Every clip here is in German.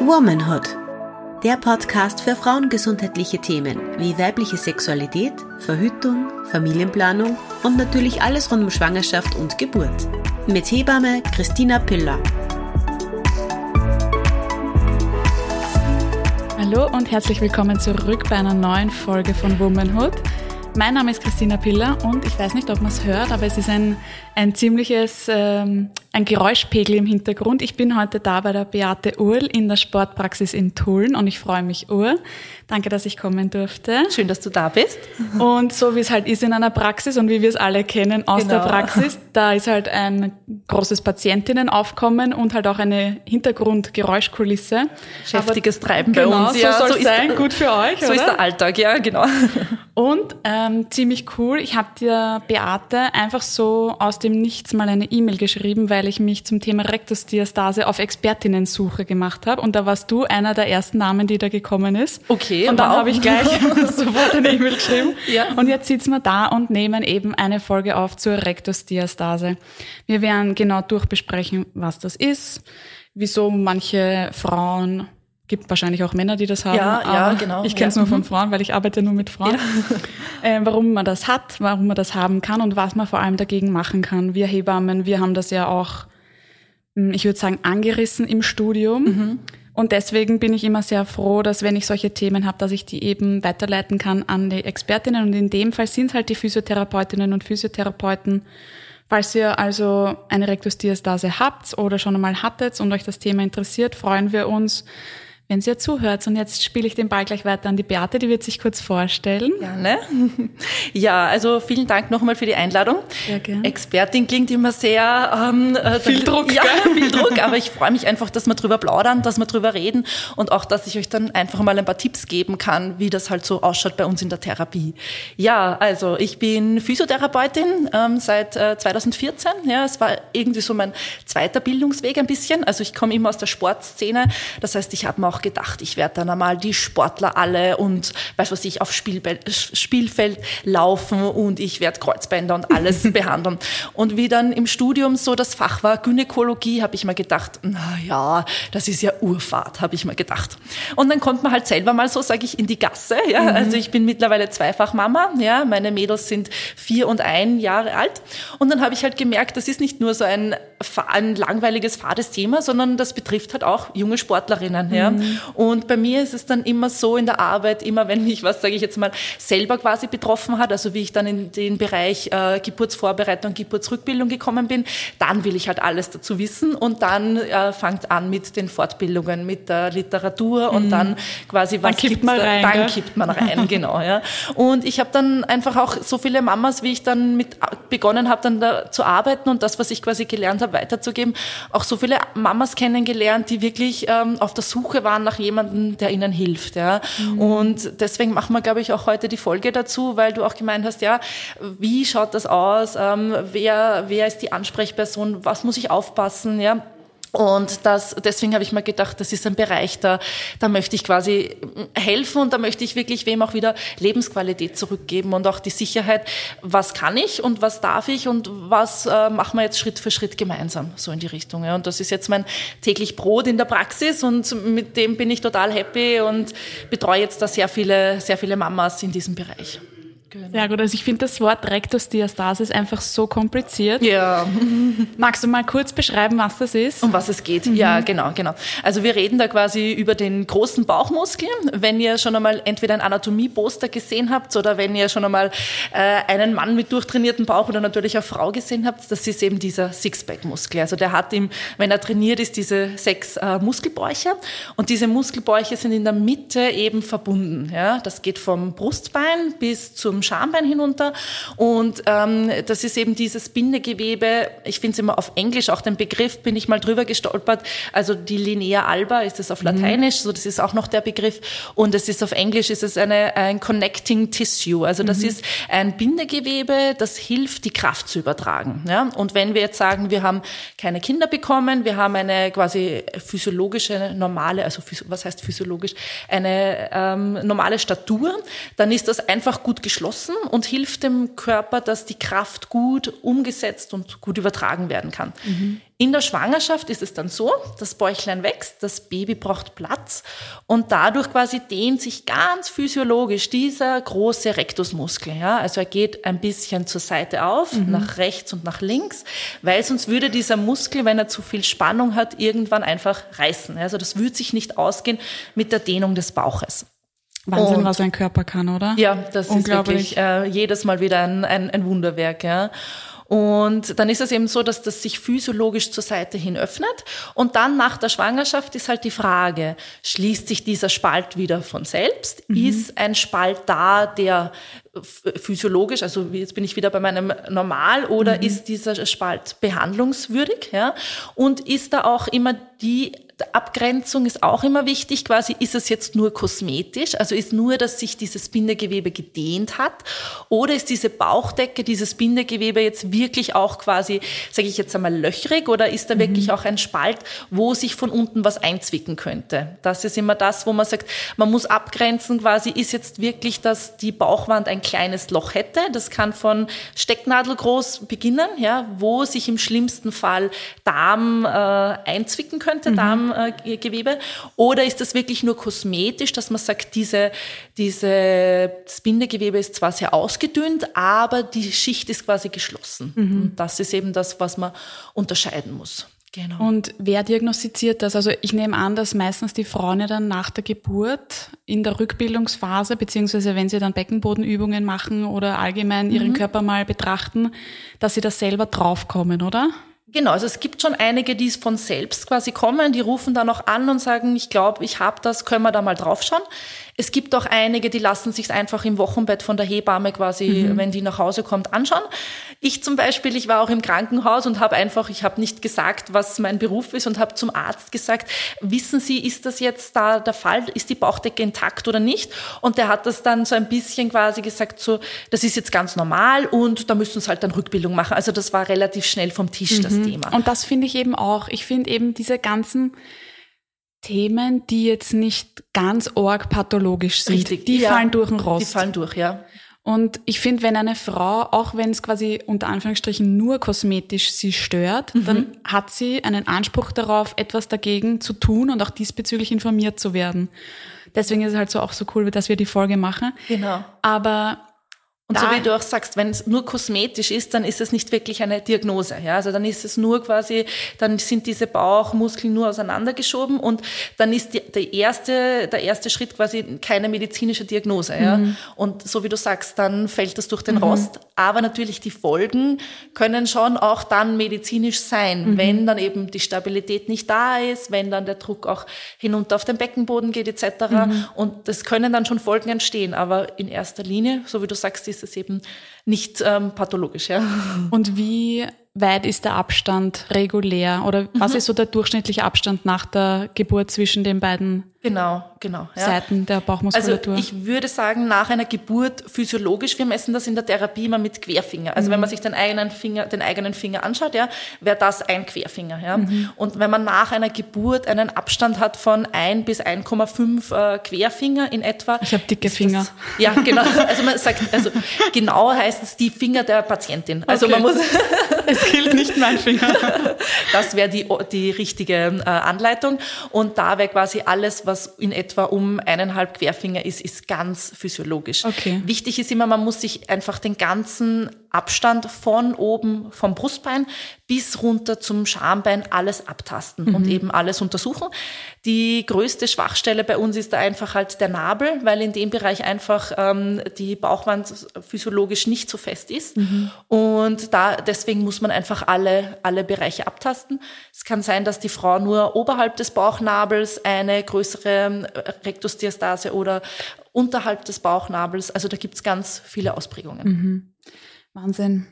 Womanhood. Der Podcast für frauengesundheitliche Themen wie weibliche Sexualität, Verhütung, Familienplanung und natürlich alles rund um Schwangerschaft und Geburt. Mit Hebamme Christina Piller. Hallo und herzlich willkommen zurück bei einer neuen Folge von Womanhood. Mein Name ist Christina Piller und ich weiß nicht, ob man es hört, aber es ist ein, ein ziemliches ähm, ein Geräuschpegel im Hintergrund. Ich bin heute da bei der Beate Url in der Sportpraxis in Tulln und ich freue mich ur. Danke, dass ich kommen durfte. Schön, dass du da bist. Und so wie es halt ist in einer Praxis und wie wir es alle kennen aus genau. der Praxis, da ist halt ein großes Patientinnenaufkommen und halt auch eine Hintergrundgeräuschkulisse. Heftiges Treiben genau, bei uns. So ja, soll so es sein, gut für euch. So oder? ist der Alltag, ja, genau. Und ähm, ziemlich cool, ich habe dir Beate einfach so aus dem Nichts mal eine E-Mail geschrieben, weil weil ich mich zum Thema Rektusdiastase auf Expertinnensuche gemacht habe. Und da warst du einer der ersten Namen, die da gekommen ist. Okay. Und dann habe ich gleich sofort eine E-Mail geschrieben. Ja. Und jetzt sitzen wir da und nehmen eben eine Folge auf zur Rektusdiastase. Wir werden genau durchbesprechen, was das ist, wieso manche Frauen gibt wahrscheinlich auch Männer, die das haben. Ja, ja, genau. Ich kenne es ja. nur von mhm. Frauen, weil ich arbeite nur mit Frauen. Ja. äh, warum man das hat, warum man das haben kann und was man vor allem dagegen machen kann. Wir Hebammen, wir haben das ja auch, hm, ich würde sagen, angerissen im Studium. Mhm. Und deswegen bin ich immer sehr froh, dass wenn ich solche Themen habe, dass ich die eben weiterleiten kann an die Expertinnen. Und in dem Fall sind es halt die Physiotherapeutinnen und Physiotherapeuten. Falls ihr also eine Rektusdiastase habt oder schon einmal hattet und euch das Thema interessiert, freuen wir uns, wenn sie ja zuhört. Und jetzt spiele ich den Ball gleich weiter an die Beate, die wird sich kurz vorstellen. Gerne. Ja, also vielen Dank nochmal für die Einladung. Sehr gerne. Expertin klingt immer sehr... Ähm, äh, viel Druck. Ja, viel Druck, aber ich freue mich einfach, dass wir drüber plaudern, dass wir drüber reden und auch, dass ich euch dann einfach mal ein paar Tipps geben kann, wie das halt so ausschaut bei uns in der Therapie. Ja, also ich bin Physiotherapeutin ähm, seit äh, 2014. Ja, es war irgendwie so mein zweiter Bildungsweg ein bisschen. Also ich komme immer aus der Sportszene. Das heißt, ich habe mir auch auch gedacht, ich werde dann einmal die Sportler alle und weiß was ich auf Spielbe Spielfeld laufen und ich werde Kreuzbänder und alles behandeln. Und wie dann im Studium so das Fach war Gynäkologie, habe ich mir gedacht, na ja, das ist ja Urfahrt, habe ich mir gedacht. Und dann kommt man halt selber mal so, sage ich, in die Gasse. Ja? Mhm. Also ich bin mittlerweile zweifach Mama. Ja? Meine Mädels sind vier und ein Jahre alt. Und dann habe ich halt gemerkt, das ist nicht nur so ein, ein langweiliges, fades Thema, sondern das betrifft halt auch junge Sportlerinnen. Ja? Mhm. Und bei mir ist es dann immer so in der Arbeit, immer wenn mich was, sage ich jetzt mal, selber quasi betroffen hat, also wie ich dann in den Bereich äh, Geburtsvorbereitung, Geburtsrückbildung gekommen bin, dann will ich halt alles dazu wissen und dann äh, fängt an mit den Fortbildungen, mit der Literatur und mhm. dann quasi was dann kippt man rein, dann gell? kippt man rein, genau, ja. Und ich habe dann einfach auch so viele Mamas, wie ich dann mit begonnen habe, dann da zu arbeiten und das, was ich quasi gelernt habe, weiterzugeben, auch so viele Mamas kennengelernt, die wirklich ähm, auf der Suche waren nach jemandem, der ihnen hilft. Ja. Mhm. Und deswegen machen wir, glaube ich, auch heute die Folge dazu, weil du auch gemeint hast, ja, wie schaut das aus? Ähm, wer, wer ist die Ansprechperson? Was muss ich aufpassen? Ja. Und das, deswegen habe ich mir gedacht, das ist ein Bereich, da, da möchte ich quasi helfen und da möchte ich wirklich wem auch wieder Lebensqualität zurückgeben und auch die Sicherheit, was kann ich und was darf ich und was äh, machen wir jetzt Schritt für Schritt gemeinsam, so in die Richtung. Ja. Und das ist jetzt mein täglich Brot in der Praxis und mit dem bin ich total happy und betreue jetzt da sehr viele, sehr viele Mamas in diesem Bereich. Genau. Sehr gut. Also ich finde das Wort Rektusdiastase einfach so kompliziert. Ja. Magst du mal kurz beschreiben, was das ist? Um was es geht. Mhm. Ja, genau, genau. Also wir reden da quasi über den großen Bauchmuskel. Wenn ihr schon einmal entweder ein Anatomie-Poster gesehen habt oder wenn ihr schon einmal äh, einen Mann mit durchtrainiertem Bauch oder natürlich eine Frau gesehen habt, das ist eben dieser Sixpack-Muskel. Also der hat ihm, wenn er trainiert ist, diese sechs äh, Muskelbäuche und diese Muskelbäuche sind in der Mitte eben verbunden. Ja? Das geht vom Brustbein bis zum Schambein hinunter. Und ähm, das ist eben dieses Bindegewebe. Ich finde es immer auf Englisch, auch den Begriff bin ich mal drüber gestolpert. Also die Linea alba ist es auf mhm. Lateinisch, mhm. so das ist auch noch der Begriff. Und es ist auf Englisch ist es eine, ein Connecting Tissue. Also das mhm. ist ein Bindegewebe, das hilft, die Kraft zu übertragen. Ja? Und wenn wir jetzt sagen, wir haben keine Kinder bekommen, wir haben eine quasi physiologische, normale, also was heißt physiologisch, eine ähm, normale Statur, dann ist das einfach gut geschlossen geschlossen und hilft dem Körper, dass die Kraft gut umgesetzt und gut übertragen werden kann. Mhm. In der Schwangerschaft ist es dann so, das Bäuchlein wächst, das Baby braucht Platz und dadurch quasi dehnt sich ganz physiologisch dieser große Rektusmuskel. Ja? Also er geht ein bisschen zur Seite auf, mhm. nach rechts und nach links, weil sonst würde dieser Muskel, wenn er zu viel Spannung hat, irgendwann einfach reißen. Also das würde sich nicht ausgehen mit der Dehnung des Bauches. Wahnsinn, und, was ein Körper kann, oder? Ja, das ist wirklich äh, jedes Mal wieder ein, ein, ein Wunderwerk. Ja. Und dann ist es eben so, dass das sich physiologisch zur Seite hin öffnet. Und dann nach der Schwangerschaft ist halt die Frage, schließt sich dieser Spalt wieder von selbst? Mhm. Ist ein Spalt da, der physiologisch, also jetzt bin ich wieder bei meinem Normal, oder mhm. ist dieser Spalt behandlungswürdig? Ja? Und ist da auch immer die Abgrenzung ist auch immer wichtig. Quasi ist es jetzt nur kosmetisch, also ist nur, dass sich dieses Bindegewebe gedehnt hat, oder ist diese Bauchdecke, dieses Bindegewebe jetzt wirklich auch quasi, sage ich jetzt einmal, löchrig, oder ist da mhm. wirklich auch ein Spalt, wo sich von unten was einzwicken könnte? Das ist immer das, wo man sagt, man muss abgrenzen. Quasi ist jetzt wirklich, dass die Bauchwand ein kleines Loch hätte. Das kann von Stecknadel groß beginnen, ja, wo sich im schlimmsten Fall Darm äh, einzwicken könnte, mhm. Darm Gewebe? Oder ist das wirklich nur kosmetisch, dass man sagt, diese, diese, das Bindegewebe ist zwar sehr ausgedünnt, aber die Schicht ist quasi geschlossen. Mhm. Und das ist eben das, was man unterscheiden muss. Genau. Und wer diagnostiziert das? Also ich nehme an, dass meistens die Frauen ja dann nach der Geburt in der Rückbildungsphase, beziehungsweise wenn sie dann Beckenbodenübungen machen oder allgemein ihren mhm. Körper mal betrachten, dass sie da selber draufkommen, oder? Genau, also es gibt schon einige, die es von selbst quasi kommen, die rufen dann auch an und sagen, ich glaube, ich habe das, können wir da mal draufschauen. Es gibt auch einige, die lassen sich einfach im Wochenbett von der Hebamme quasi, mhm. wenn die nach Hause kommt, anschauen. Ich zum Beispiel, ich war auch im Krankenhaus und habe einfach, ich habe nicht gesagt, was mein Beruf ist und habe zum Arzt gesagt, wissen Sie, ist das jetzt da der Fall, ist die Bauchdecke intakt oder nicht? Und der hat das dann so ein bisschen quasi gesagt, so, das ist jetzt ganz normal und da müssen Sie halt dann Rückbildung machen. Also das war relativ schnell vom Tisch, mhm. das Thema. Und das finde ich eben auch. Ich finde eben diese ganzen Themen, die jetzt nicht ganz org pathologisch sind, Richtig, die ja, fallen durch den Rost. Die fallen durch, ja. Und ich finde, wenn eine Frau, auch wenn es quasi unter Anführungsstrichen nur kosmetisch sie stört, mhm. dann hat sie einen Anspruch darauf, etwas dagegen zu tun und auch diesbezüglich informiert zu werden. Deswegen ist es halt so auch so cool, dass wir die Folge machen. Genau. Aber und da, so wie du auch sagst, wenn es nur kosmetisch ist, dann ist es nicht wirklich eine Diagnose. Ja? Also dann ist es nur quasi, dann sind diese Bauchmuskeln nur auseinandergeschoben und dann ist die, der, erste, der erste Schritt quasi keine medizinische Diagnose. Ja? Mhm. Und so wie du sagst, dann fällt das durch den mhm. Rost. Aber natürlich die Folgen können schon auch dann medizinisch sein, mhm. wenn dann eben die Stabilität nicht da ist, wenn dann der Druck auch hinunter auf den Beckenboden geht etc. Mhm. Und das können dann schon Folgen entstehen. Aber in erster Linie, so wie du sagst, ist es eben nicht ähm, pathologisch. Ja. Und wie weit ist der Abstand regulär? Oder was mhm. ist so der durchschnittliche Abstand nach der Geburt zwischen den beiden Genau, genau. Ja. Seiten der Bauchmuskulatur. Also ich würde sagen, nach einer Geburt physiologisch, wir messen das in der Therapie immer mit Querfinger. Also mhm. wenn man sich den eigenen Finger, den eigenen Finger anschaut, ja, wäre das ein Querfinger. Ja. Mhm. Und wenn man nach einer Geburt einen Abstand hat von 1 bis 1,5 äh, Querfinger in etwa. Ich habe dicke Finger. Das, ja, genau. Also man sagt, also genauer heißt es die Finger der Patientin. Also okay. man muss. es gilt nicht mein Finger. das wäre die, die richtige äh, Anleitung. Und da wäre quasi alles, was was in etwa um eineinhalb Querfinger ist, ist ganz physiologisch. Okay. Wichtig ist immer, man muss sich einfach den ganzen Abstand von oben vom Brustbein bis runter zum Schambein alles abtasten mhm. und eben alles untersuchen. Die größte Schwachstelle bei uns ist da einfach halt der Nabel, weil in dem Bereich einfach ähm, die Bauchwand physiologisch nicht so fest ist. Mhm. Und da deswegen muss man einfach alle, alle Bereiche abtasten. Es kann sein, dass die Frau nur oberhalb des Bauchnabels eine größere äh, Rektusdiastase oder unterhalb des Bauchnabels. Also da gibt's ganz viele Ausprägungen. Mhm. Wahnsinn.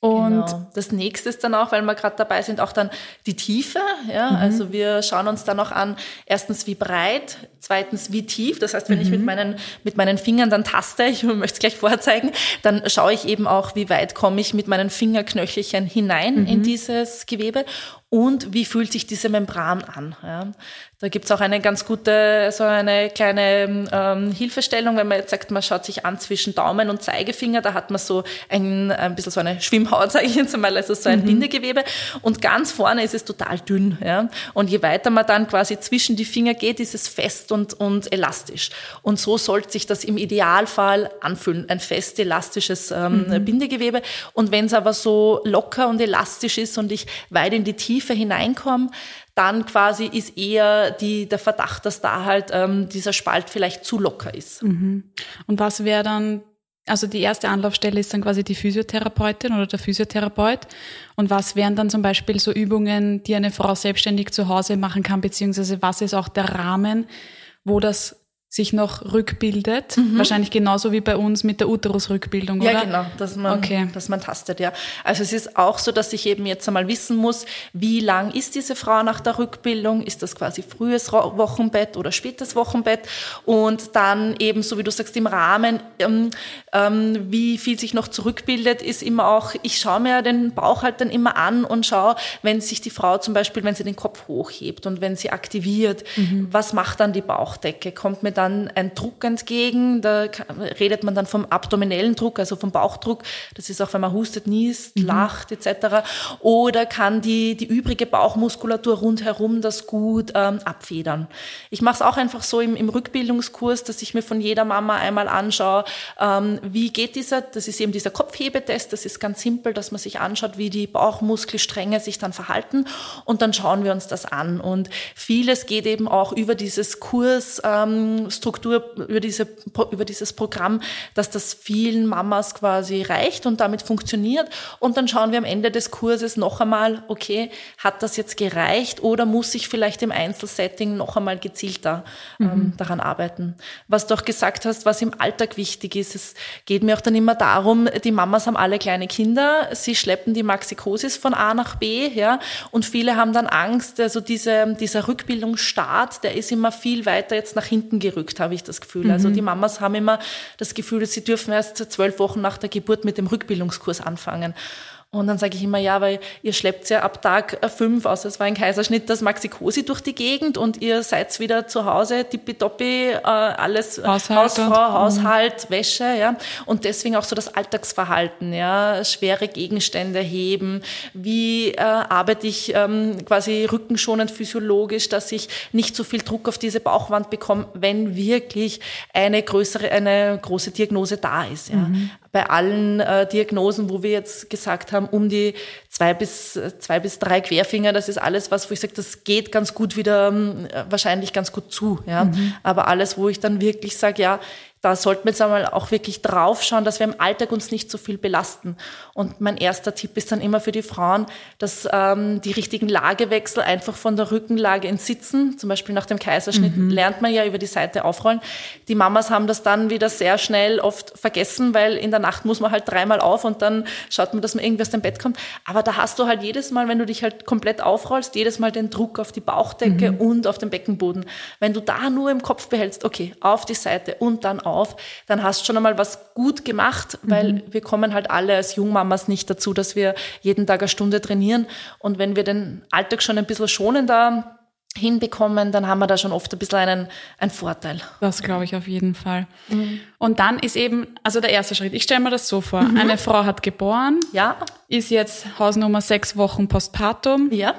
Und genau. das nächste ist dann auch, weil wir gerade dabei sind, auch dann die Tiefe. Ja? Mhm. Also wir schauen uns dann auch an, erstens wie breit, zweitens wie tief. Das heißt, wenn mhm. ich mit meinen, mit meinen Fingern dann taste, ich möchte es gleich vorzeigen, dann schaue ich eben auch, wie weit komme ich mit meinen Fingerknöchelchen hinein mhm. in dieses Gewebe. Und wie fühlt sich diese Membran an. Ja. Da gibt's auch eine ganz gute, so eine kleine ähm, Hilfestellung, wenn man jetzt sagt, man schaut sich an zwischen Daumen und Zeigefinger, da hat man so ein, ein bisschen so eine Schwimmhaut, sage ich jetzt einmal, also so ein mhm. Bindegewebe. Und ganz vorne ist es total dünn. Ja? Und je weiter man dann quasi zwischen die Finger geht, ist es fest und, und elastisch. Und so sollte sich das im Idealfall anfühlen, ein fest elastisches ähm, mhm. Bindegewebe. Und wenn es aber so locker und elastisch ist und ich weit in die Tiefe hineinkomme, dann quasi ist eher die, der Verdacht, dass da halt ähm, dieser Spalt vielleicht zu locker ist. Mhm. Und was wäre dann, also die erste Anlaufstelle ist dann quasi die Physiotherapeutin oder der Physiotherapeut. Und was wären dann zum Beispiel so Übungen, die eine Frau selbstständig zu Hause machen kann, beziehungsweise was ist auch der Rahmen, wo das sich noch rückbildet. Mhm. Wahrscheinlich genauso wie bei uns mit der Uterusrückbildung, oder? Ja, genau, dass man, okay. dass man tastet, ja. Also es ist auch so, dass ich eben jetzt einmal wissen muss, wie lang ist diese Frau nach der Rückbildung? Ist das quasi frühes Wochenbett oder spätes Wochenbett? Und dann eben, so wie du sagst, im Rahmen, ähm, ähm, wie viel sich noch zurückbildet, ist immer auch, ich schaue mir den Bauch halt dann immer an und schaue, wenn sich die Frau zum Beispiel, wenn sie den Kopf hochhebt und wenn sie aktiviert, mhm. was macht dann die Bauchdecke? Kommt mir dann dann ein Druck entgegen. Da redet man dann vom abdominellen Druck, also vom Bauchdruck. Das ist auch, wenn man hustet, niest, mhm. lacht etc. Oder kann die, die übrige Bauchmuskulatur rundherum das gut ähm, abfedern. Ich mache es auch einfach so im, im Rückbildungskurs, dass ich mir von jeder Mama einmal anschaue, ähm, wie geht dieser, das ist eben dieser Kopfhebetest, das ist ganz simpel, dass man sich anschaut, wie die Bauchmuskelstränge sich dann verhalten und dann schauen wir uns das an. Und vieles geht eben auch über dieses Kurs ähm, Struktur, über, diese, über dieses Programm, dass das vielen Mamas quasi reicht und damit funktioniert. Und dann schauen wir am Ende des Kurses noch einmal, okay, hat das jetzt gereicht oder muss ich vielleicht im Einzelsetting noch einmal gezielter ähm, mhm. daran arbeiten? Was du auch gesagt hast, was im Alltag wichtig ist, es geht mir auch dann immer darum, die Mamas haben alle kleine Kinder, sie schleppen die Maxikosis von A nach B, ja, und viele haben dann Angst, also diese, dieser Rückbildungsstart, der ist immer viel weiter jetzt nach hinten gerückt gerückt, habe ich das Gefühl. Also mhm. Also die Mamas haben immer das Gefühl, sie dürfen erst zwölf Wochen nach der Geburt mit dem Rückbildungskurs anfangen. Und dann sage ich immer, ja, weil ihr schleppt ja ab Tag fünf, außer es war ein Kaiserschnitt, das Maxikosi durch die Gegend und ihr seid wieder zu Hause, tippitoppi, äh, alles Haushalt Hausfrau, und, Haushalt, Wäsche, ja. Und deswegen auch so das Alltagsverhalten, ja, schwere Gegenstände heben, wie äh, arbeite ich ähm, quasi rückenschonend physiologisch, dass ich nicht so viel Druck auf diese Bauchwand bekomme, wenn wirklich eine größere, eine große Diagnose da ist, ja. Mhm bei allen äh, Diagnosen, wo wir jetzt gesagt haben, um die zwei bis, zwei bis drei Querfinger, das ist alles was, wo ich sage, das geht ganz gut wieder, äh, wahrscheinlich ganz gut zu. Ja? Mhm. Aber alles, wo ich dann wirklich sage, ja, da sollten wir jetzt einmal auch wirklich drauf schauen, dass wir im Alltag uns nicht so viel belasten. Und mein erster Tipp ist dann immer für die Frauen, dass ähm, die richtigen Lagewechsel einfach von der Rückenlage ins Sitzen, zum Beispiel nach dem Kaiserschnitt, mhm. lernt man ja über die Seite aufrollen. Die Mamas haben das dann wieder sehr schnell oft vergessen, weil in der Nacht muss man halt dreimal auf und dann schaut man, dass man irgendwie aus dem Bett kommt. Aber da hast du halt jedes Mal, wenn du dich halt komplett aufrollst, jedes Mal den Druck auf die Bauchdecke mhm. und auf den Beckenboden. Wenn du da nur im Kopf behältst, okay, auf die Seite und dann auf, dann hast du schon einmal was gut gemacht, weil mhm. wir kommen halt alle als Jungmamas nicht dazu, dass wir jeden Tag eine Stunde trainieren. Und wenn wir den Alltag schon ein bisschen schonender hinbekommen, dann haben wir da schon oft ein bisschen einen, einen Vorteil. Das glaube ich auf jeden Fall. Mhm. Und dann ist eben, also der erste Schritt, ich stelle mir das so vor, mhm. eine Frau hat geboren, ja. ist jetzt Hausnummer sechs Wochen postpartum. Ja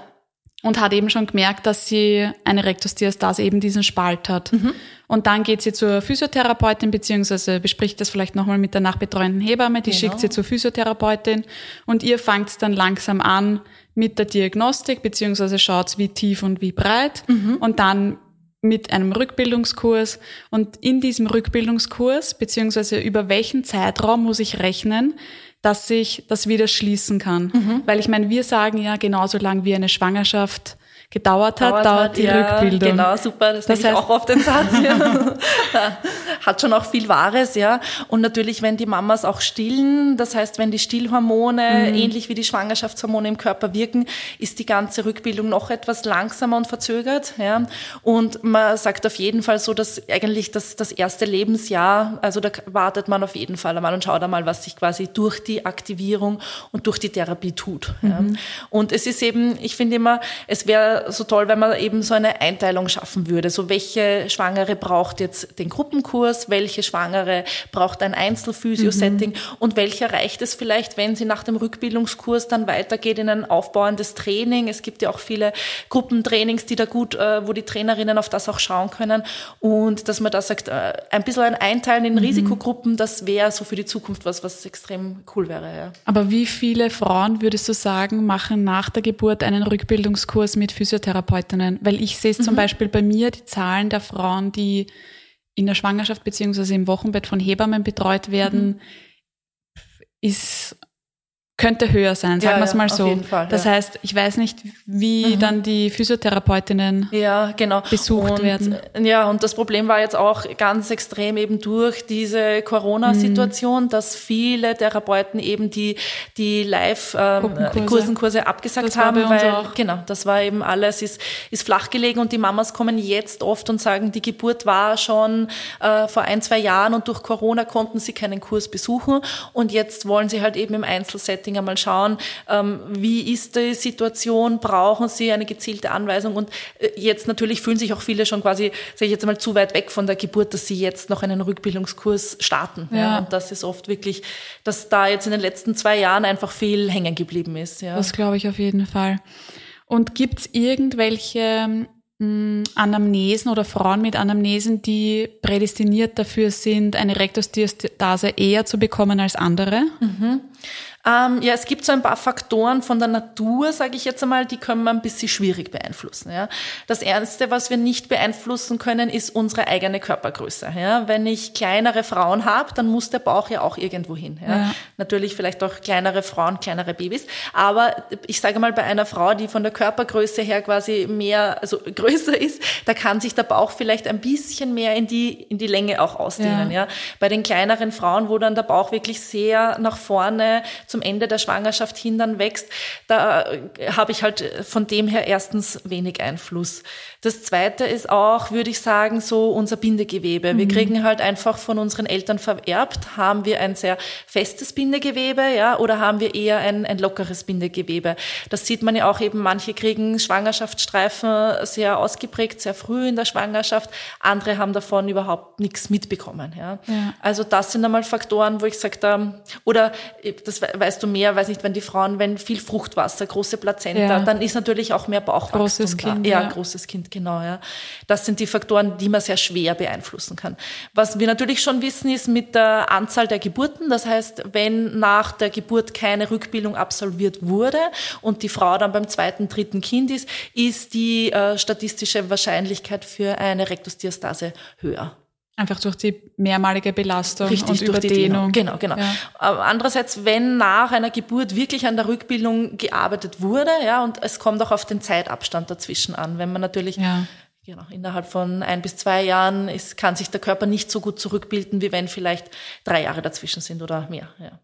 und hat eben schon gemerkt, dass sie eine Rektusdiastase eben diesen Spalt hat. Mhm. Und dann geht sie zur Physiotherapeutin, beziehungsweise bespricht das vielleicht nochmal mit der nachbetreuenden Hebamme, die genau. schickt sie zur Physiotherapeutin und ihr fangt es dann langsam an mit der Diagnostik, beziehungsweise schaut wie tief und wie breit mhm. und dann mit einem Rückbildungskurs und in diesem Rückbildungskurs, beziehungsweise über welchen Zeitraum muss ich rechnen, dass sich das wieder schließen kann. Mhm. Weil ich meine, wir sagen ja, genauso lang wie eine Schwangerschaft gedauert hat, dauert, dauert die ja, Rückbildung. Genau, super. Das, das heißt, auch auf den Satz. Ja. hat schon auch viel Wahres, ja. Und natürlich, wenn die Mamas auch stillen, das heißt, wenn die Stillhormone mhm. ähnlich wie die Schwangerschaftshormone im Körper wirken, ist die ganze Rückbildung noch etwas langsamer und verzögert, ja. Und man sagt auf jeden Fall so, dass eigentlich das, das erste Lebensjahr, also da wartet man auf jeden Fall einmal und schaut einmal, was sich quasi durch die Aktivierung und durch die Therapie tut. Mhm. Ja. Und es ist eben, ich finde immer, es wäre so toll, wenn man eben so eine Einteilung schaffen würde. So welche Schwangere braucht jetzt den Gruppenkurs, welche Schwangere braucht ein Einzelphysio-Setting mhm. und welche reicht es vielleicht, wenn sie nach dem Rückbildungskurs dann weitergeht in ein aufbauendes Training. Es gibt ja auch viele Gruppentrainings, die da gut, äh, wo die Trainerinnen auf das auch schauen können und dass man da sagt, äh, ein bisschen ein Einteilen in mhm. Risikogruppen, das wäre so für die Zukunft was, was extrem cool wäre. Ja. Aber wie viele Frauen würdest du sagen, machen nach der Geburt einen Rückbildungskurs mit Physiotherapeutinnen? Weil ich sehe es mhm. zum Beispiel bei mir, die Zahlen der Frauen, die in der Schwangerschaft beziehungsweise im Wochenbett von Hebammen betreut werden, mhm. ist könnte höher sein, sagen ja, wir es mal so. Fall, das ja. heißt, ich weiß nicht, wie mhm. dann die Physiotherapeutinnen ja, genau. besucht und, werden. Ja, und das Problem war jetzt auch ganz extrem eben durch diese Corona-Situation, mhm. dass viele Therapeuten eben die, die Live-Kursenkurse ähm, abgesagt haben, weil, auch. genau, das war eben alles, ist, ist flach gelegen und die Mamas kommen jetzt oft und sagen, die Geburt war schon äh, vor ein, zwei Jahren und durch Corona konnten sie keinen Kurs besuchen und jetzt wollen sie halt eben im Einzelsetting Setting einmal schauen, ähm, wie ist die Situation, brauchen sie eine gezielte Anweisung und äh, jetzt natürlich fühlen sich auch viele schon quasi, sage ich jetzt mal, zu weit weg von der Geburt, dass sie jetzt noch einen Rückbildungskurs starten. Ja. ja. Und das ist oft wirklich, dass da jetzt in den letzten zwei Jahren einfach viel hängen geblieben ist. Ja. Das glaube ich auf jeden Fall. Und gibt es irgendwelche hm, Anamnesen oder Frauen mit Anamnesen, die prädestiniert dafür sind, eine Rektusdiastase eher zu bekommen als andere? Mhm. Ähm, ja, es gibt so ein paar Faktoren von der Natur, sage ich jetzt einmal, die können wir ein bisschen schwierig beeinflussen. Ja. Das Erste, was wir nicht beeinflussen können, ist unsere eigene Körpergröße. Ja. Wenn ich kleinere Frauen habe, dann muss der Bauch ja auch irgendwo hin. Ja. ja. Natürlich vielleicht auch kleinere Frauen, kleinere Babys. Aber ich sage mal, bei einer Frau, die von der Körpergröße her quasi mehr, also größer ist, da kann sich der Bauch vielleicht ein bisschen mehr in die, in die Länge auch ausdehnen. Ja. ja. Bei den kleineren Frauen, wo dann der Bauch wirklich sehr nach vorne zum zum Ende der Schwangerschaft hin dann wächst, da äh, habe ich halt von dem her erstens wenig Einfluss. Das zweite ist auch, würde ich sagen, so unser Bindegewebe. Wir mhm. kriegen halt einfach von unseren Eltern vererbt, haben wir ein sehr festes Bindegewebe, ja, oder haben wir eher ein, ein lockeres Bindegewebe. Das sieht man ja auch eben, manche kriegen Schwangerschaftsstreifen sehr ausgeprägt, sehr früh in der Schwangerschaft. Andere haben davon überhaupt nichts mitbekommen, ja. ja. Also das sind einmal Faktoren, wo ich sage, da, oder das weißt du mehr, weiß nicht, wenn die Frauen, wenn viel Fruchtwasser, große Plazenta, ja. dann ist natürlich auch mehr Bauchwachstum großes da. Kind, ja, ja, großes Kind genau, ja. Das sind die Faktoren, die man sehr schwer beeinflussen kann. Was wir natürlich schon wissen, ist mit der Anzahl der Geburten. Das heißt, wenn nach der Geburt keine Rückbildung absolviert wurde und die Frau dann beim zweiten, dritten Kind ist, ist die äh, statistische Wahrscheinlichkeit für eine Rektusdiastase höher. Einfach durch die mehrmalige Belastung Richtig, und Überdehnung. Genau, genau. Ja. Andererseits, wenn nach einer Geburt wirklich an der Rückbildung gearbeitet wurde, ja, und es kommt auch auf den Zeitabstand dazwischen an. Wenn man natürlich ja. Genau, innerhalb von ein bis zwei Jahren ist, kann sich der Körper nicht so gut zurückbilden, wie wenn vielleicht drei Jahre dazwischen sind oder mehr. Ja.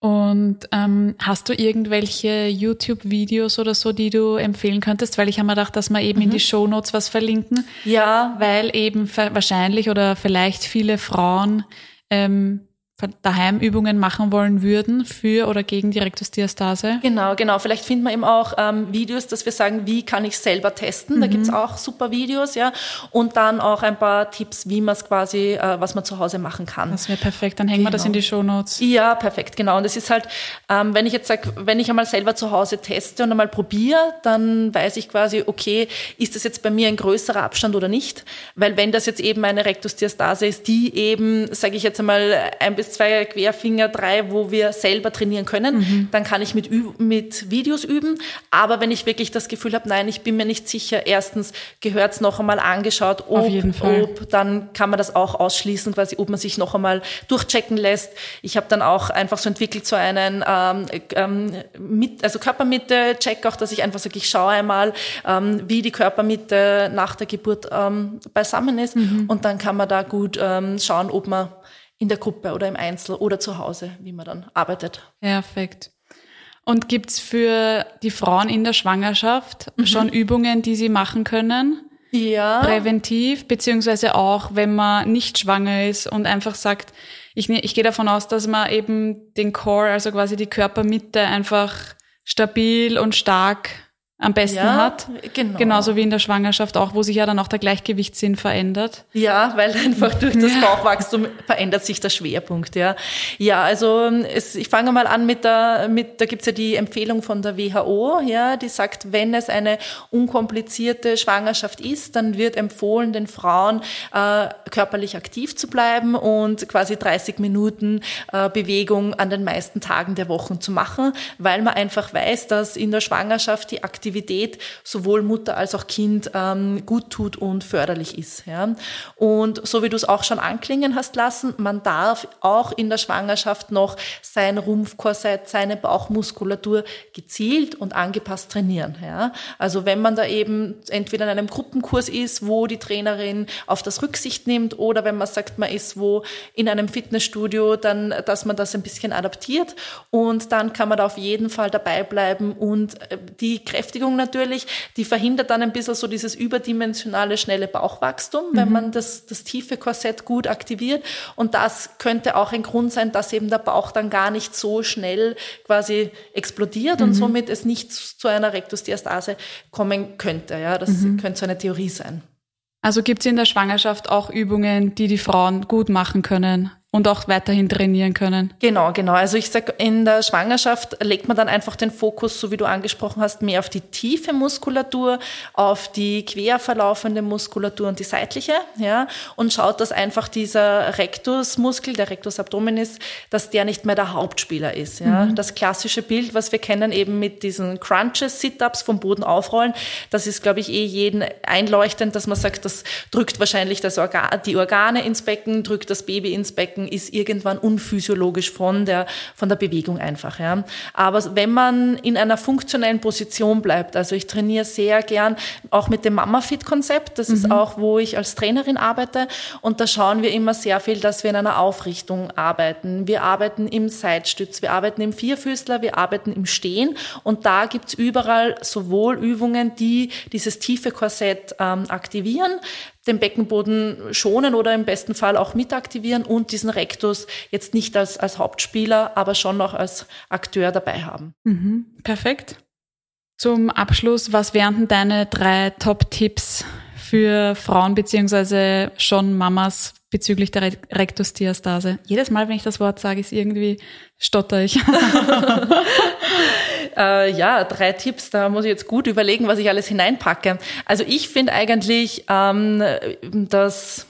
Und ähm, hast du irgendwelche YouTube-Videos oder so, die du empfehlen könntest? Weil ich habe mir gedacht, dass wir eben mhm. in die Show Notes was verlinken. Ja. Weil eben wahrscheinlich oder vielleicht viele Frauen ähm, daheim Übungen machen wollen würden für oder gegen die Rektusdiastase? Genau, genau. Vielleicht finden wir eben auch ähm, Videos, dass wir sagen, wie kann ich selber testen. Mhm. Da gibt's auch super Videos, ja. Und dann auch ein paar Tipps, wie man es quasi, äh, was man zu Hause machen kann. Das wäre perfekt. Dann hängen genau. wir das in die Show Notes. Ja, perfekt, genau. Und es ist halt, ähm, wenn ich jetzt sage, wenn ich einmal selber zu Hause teste und einmal probiere, dann weiß ich quasi, okay, ist das jetzt bei mir ein größerer Abstand oder nicht? Weil wenn das jetzt eben eine Rektusdiastase ist, die eben, sage ich jetzt einmal, ein bis jetzt zwei Querfinger, drei, wo wir selber trainieren können. Mhm. Dann kann ich mit, mit Videos üben. Aber wenn ich wirklich das Gefühl habe, nein, ich bin mir nicht sicher, erstens gehört es noch einmal angeschaut, ob, ob, dann kann man das auch ausschließen, quasi, ob man sich noch einmal durchchecken lässt. Ich habe dann auch einfach so entwickelt, so einen ähm, ähm, mit, also Körpermitte-Check auch, dass ich einfach sage, ich schaue einmal, ähm, wie die Körpermitte nach der Geburt ähm, beisammen ist. Mhm. Und dann kann man da gut ähm, schauen, ob man in der Gruppe oder im Einzel oder zu Hause, wie man dann arbeitet. Perfekt. Und gibt's für die Frauen in der Schwangerschaft mhm. schon Übungen, die sie machen können? Ja. Präventiv, beziehungsweise auch, wenn man nicht schwanger ist und einfach sagt, ich, ich gehe davon aus, dass man eben den Core, also quasi die Körpermitte einfach stabil und stark am besten ja, hat. Genau. Genauso wie in der Schwangerschaft auch, wo sich ja dann auch der Gleichgewichtssinn verändert. Ja, weil einfach durch das ja. Bauchwachstum verändert sich der Schwerpunkt, ja. Ja, also es, ich fange mal an mit der, mit, da gibt's ja die Empfehlung von der WHO, ja, die sagt, wenn es eine unkomplizierte Schwangerschaft ist, dann wird empfohlen, den Frauen äh, körperlich aktiv zu bleiben und quasi 30 Minuten äh, Bewegung an den meisten Tagen der Wochen zu machen, weil man einfach weiß, dass in der Schwangerschaft die Aktivität Aktivität sowohl Mutter als auch Kind ähm, gut tut und förderlich ist. Ja. Und so wie du es auch schon anklingen hast lassen, man darf auch in der Schwangerschaft noch sein Rumpfkorsett, seine Bauchmuskulatur gezielt und angepasst trainieren. Ja. Also wenn man da eben entweder in einem Gruppenkurs ist, wo die Trainerin auf das Rücksicht nimmt oder wenn man sagt, man ist wo in einem Fitnessstudio, dann, dass man das ein bisschen adaptiert und dann kann man da auf jeden Fall dabei bleiben und äh, die Kräfte Beschäftigung natürlich, die verhindert dann ein bisschen so dieses überdimensionale, schnelle Bauchwachstum, mhm. wenn man das, das tiefe Korsett gut aktiviert. Und das könnte auch ein Grund sein, dass eben der Bauch dann gar nicht so schnell quasi explodiert mhm. und somit es nicht zu einer Rektusdiastase kommen könnte. Ja, das mhm. könnte so eine Theorie sein. Also gibt es in der Schwangerschaft auch Übungen, die die Frauen gut machen können? Und auch weiterhin trainieren können. Genau, genau. Also ich sage, in der Schwangerschaft legt man dann einfach den Fokus, so wie du angesprochen hast, mehr auf die tiefe Muskulatur, auf die quer verlaufende Muskulatur und die seitliche, ja, und schaut, dass einfach dieser Rectusmuskel, der Rectus abdominis, dass der nicht mehr der Hauptspieler ist, ja. Mhm. Das klassische Bild, was wir kennen eben mit diesen Crunches, Sit-ups vom Boden aufrollen, das ist, glaube ich, eh jeden einleuchtend, dass man sagt, das drückt wahrscheinlich das Organ, die Organe ins Becken, drückt das Baby ins Becken, Strecken ist irgendwann unphysiologisch von der, von der Bewegung einfach. Ja. Aber wenn man in einer funktionellen Position bleibt, also ich trainiere sehr gern auch mit dem Mama-Fit-Konzept, das mhm. ist auch, wo ich als Trainerin arbeite und da schauen wir immer sehr viel, dass wir in einer Aufrichtung arbeiten. Wir arbeiten im Seitstütz, wir arbeiten im Vierfüßler, wir arbeiten im Stehen und da gibt's überall sowohl Übungen, die dieses tiefe Korsett ähm, aktivieren, den Beckenboden schonen oder im besten Fall auch mit aktivieren und diesen Rektus jetzt nicht als, als Hauptspieler, aber schon noch als Akteur dabei haben. Mhm, perfekt. Zum Abschluss, was wären denn deine drei Top-Tipps für Frauen beziehungsweise schon Mamas bezüglich der Rektusdiastase? Jedes Mal, wenn ich das Wort sage, ist irgendwie stotter ich. Äh, ja, drei Tipps, da muss ich jetzt gut überlegen, was ich alles hineinpacke. Also ich finde eigentlich, ähm, dass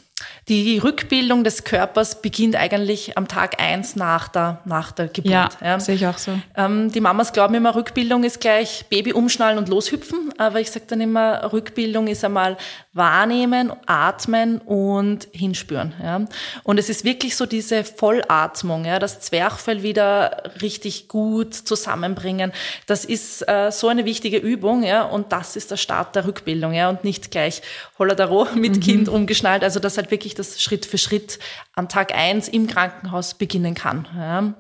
die Rückbildung des Körpers beginnt eigentlich am Tag eins nach der, nach der Geburt. Ja, ja. sehe ich auch so. Ähm, die Mamas glauben immer, Rückbildung ist gleich Baby umschnallen und loshüpfen. Aber ich sage dann immer, Rückbildung ist einmal wahrnehmen, atmen und hinspüren. Ja. Und es ist wirklich so diese Vollatmung, ja, das Zwerchfell wieder richtig gut zusammenbringen. Das ist äh, so eine wichtige Übung, ja, und das ist der Start der Rückbildung, ja, und nicht gleich Holladaro mit mhm. Kind umgeschnallt. Also das halt wirklich das Schritt für Schritt an Tag eins im Krankenhaus beginnen kann. Ja.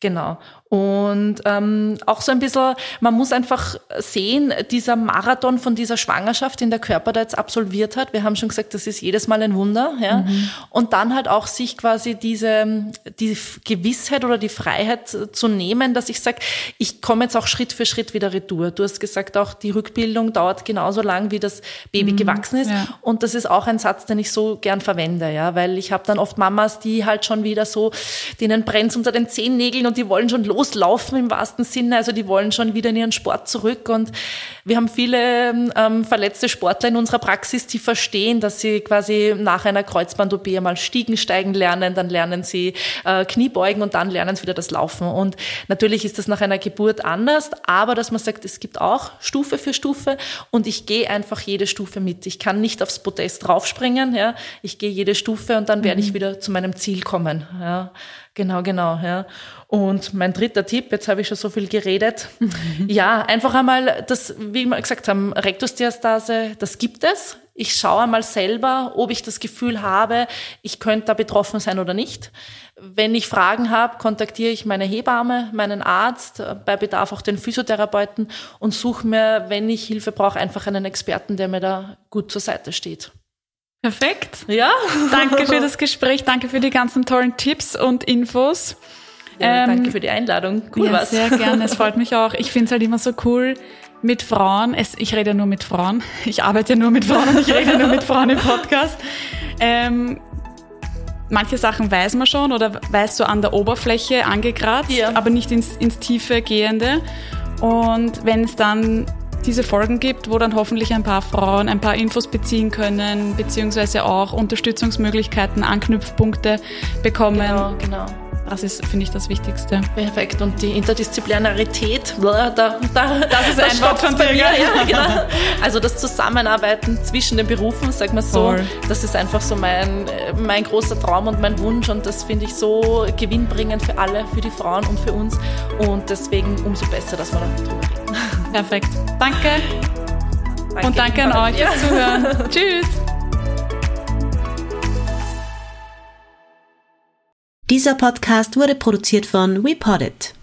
Genau. Und ähm, auch so ein bisschen, man muss einfach sehen, dieser Marathon von dieser Schwangerschaft, den der Körper da jetzt absolviert hat, wir haben schon gesagt, das ist jedes Mal ein Wunder. Ja? Mhm. Und dann halt auch sich quasi diese die Gewissheit oder die Freiheit zu nehmen, dass ich sage, ich komme jetzt auch Schritt für Schritt wieder retour. Du hast gesagt, auch die Rückbildung dauert genauso lang, wie das Baby mhm. gewachsen ist. Ja. Und das ist auch ein Satz, den ich so gern verwende, ja, weil ich habe dann oft Mamas, die halt schon wieder so, denen brennt unter den Zehennägeln und die wollen schon loslaufen im wahrsten Sinne. Also die wollen schon wieder in ihren Sport zurück. Und wir haben viele ähm, verletzte Sportler in unserer Praxis, die verstehen, dass sie quasi nach einer Kreuzband-OP einmal Stiegen steigen lernen, dann lernen sie äh, Kniebeugen und dann lernen sie wieder das Laufen. Und natürlich ist das nach einer Geburt anders, aber dass man sagt, es gibt auch Stufe für Stufe und ich gehe einfach jede Stufe mit. Ich kann nicht aufs Podest draufspringen, ja. Ich gehe jede Stufe und dann werde ich mhm. wieder zu meinem Ziel kommen, ja. Genau, genau, ja. Und mein dritter Tipp, jetzt habe ich schon so viel geredet. Mhm. Ja, einfach einmal das, wie wir gesagt haben, Rektusdiastase, das gibt es. Ich schaue einmal selber, ob ich das Gefühl habe, ich könnte da betroffen sein oder nicht. Wenn ich Fragen habe, kontaktiere ich meine Hebamme, meinen Arzt, bei Bedarf auch den Physiotherapeuten und suche mir, wenn ich Hilfe brauche, einfach einen Experten, der mir da gut zur Seite steht. Perfekt. Ja. Danke für das Gespräch, danke für die ganzen tollen Tipps und Infos. Ja, ähm, danke für die Einladung. Cool ja, was. Sehr gerne, es freut mich auch. Ich finde es halt immer so cool mit Frauen. Es, ich rede nur mit Frauen. Ich arbeite nur mit Frauen, ich rede nur mit Frauen im Podcast. Ähm, manche Sachen weiß man schon oder weiß so an der Oberfläche angekratzt, ja. aber nicht ins, ins Tiefe gehende. Und wenn es dann diese Folgen gibt, wo dann hoffentlich ein paar Frauen ein paar Infos beziehen können, beziehungsweise auch Unterstützungsmöglichkeiten, Anknüpfpunkte bekommen. Genau, genau. Das ist, finde ich, das Wichtigste. Perfekt. Und die Interdisziplinarität, da, da, das ist ein Wort von dir. Ja, genau. Also das Zusammenarbeiten zwischen den Berufen, sag mal so, Voll. das ist einfach so mein, mein großer Traum und mein Wunsch und das finde ich so gewinnbringend für alle, für die Frauen und für uns und deswegen umso besser, dass wir darüber reden. Perfekt. Danke. danke und danke an euch fürs Zuhören. Tschüss. Dieser Podcast wurde produziert von WePoddit.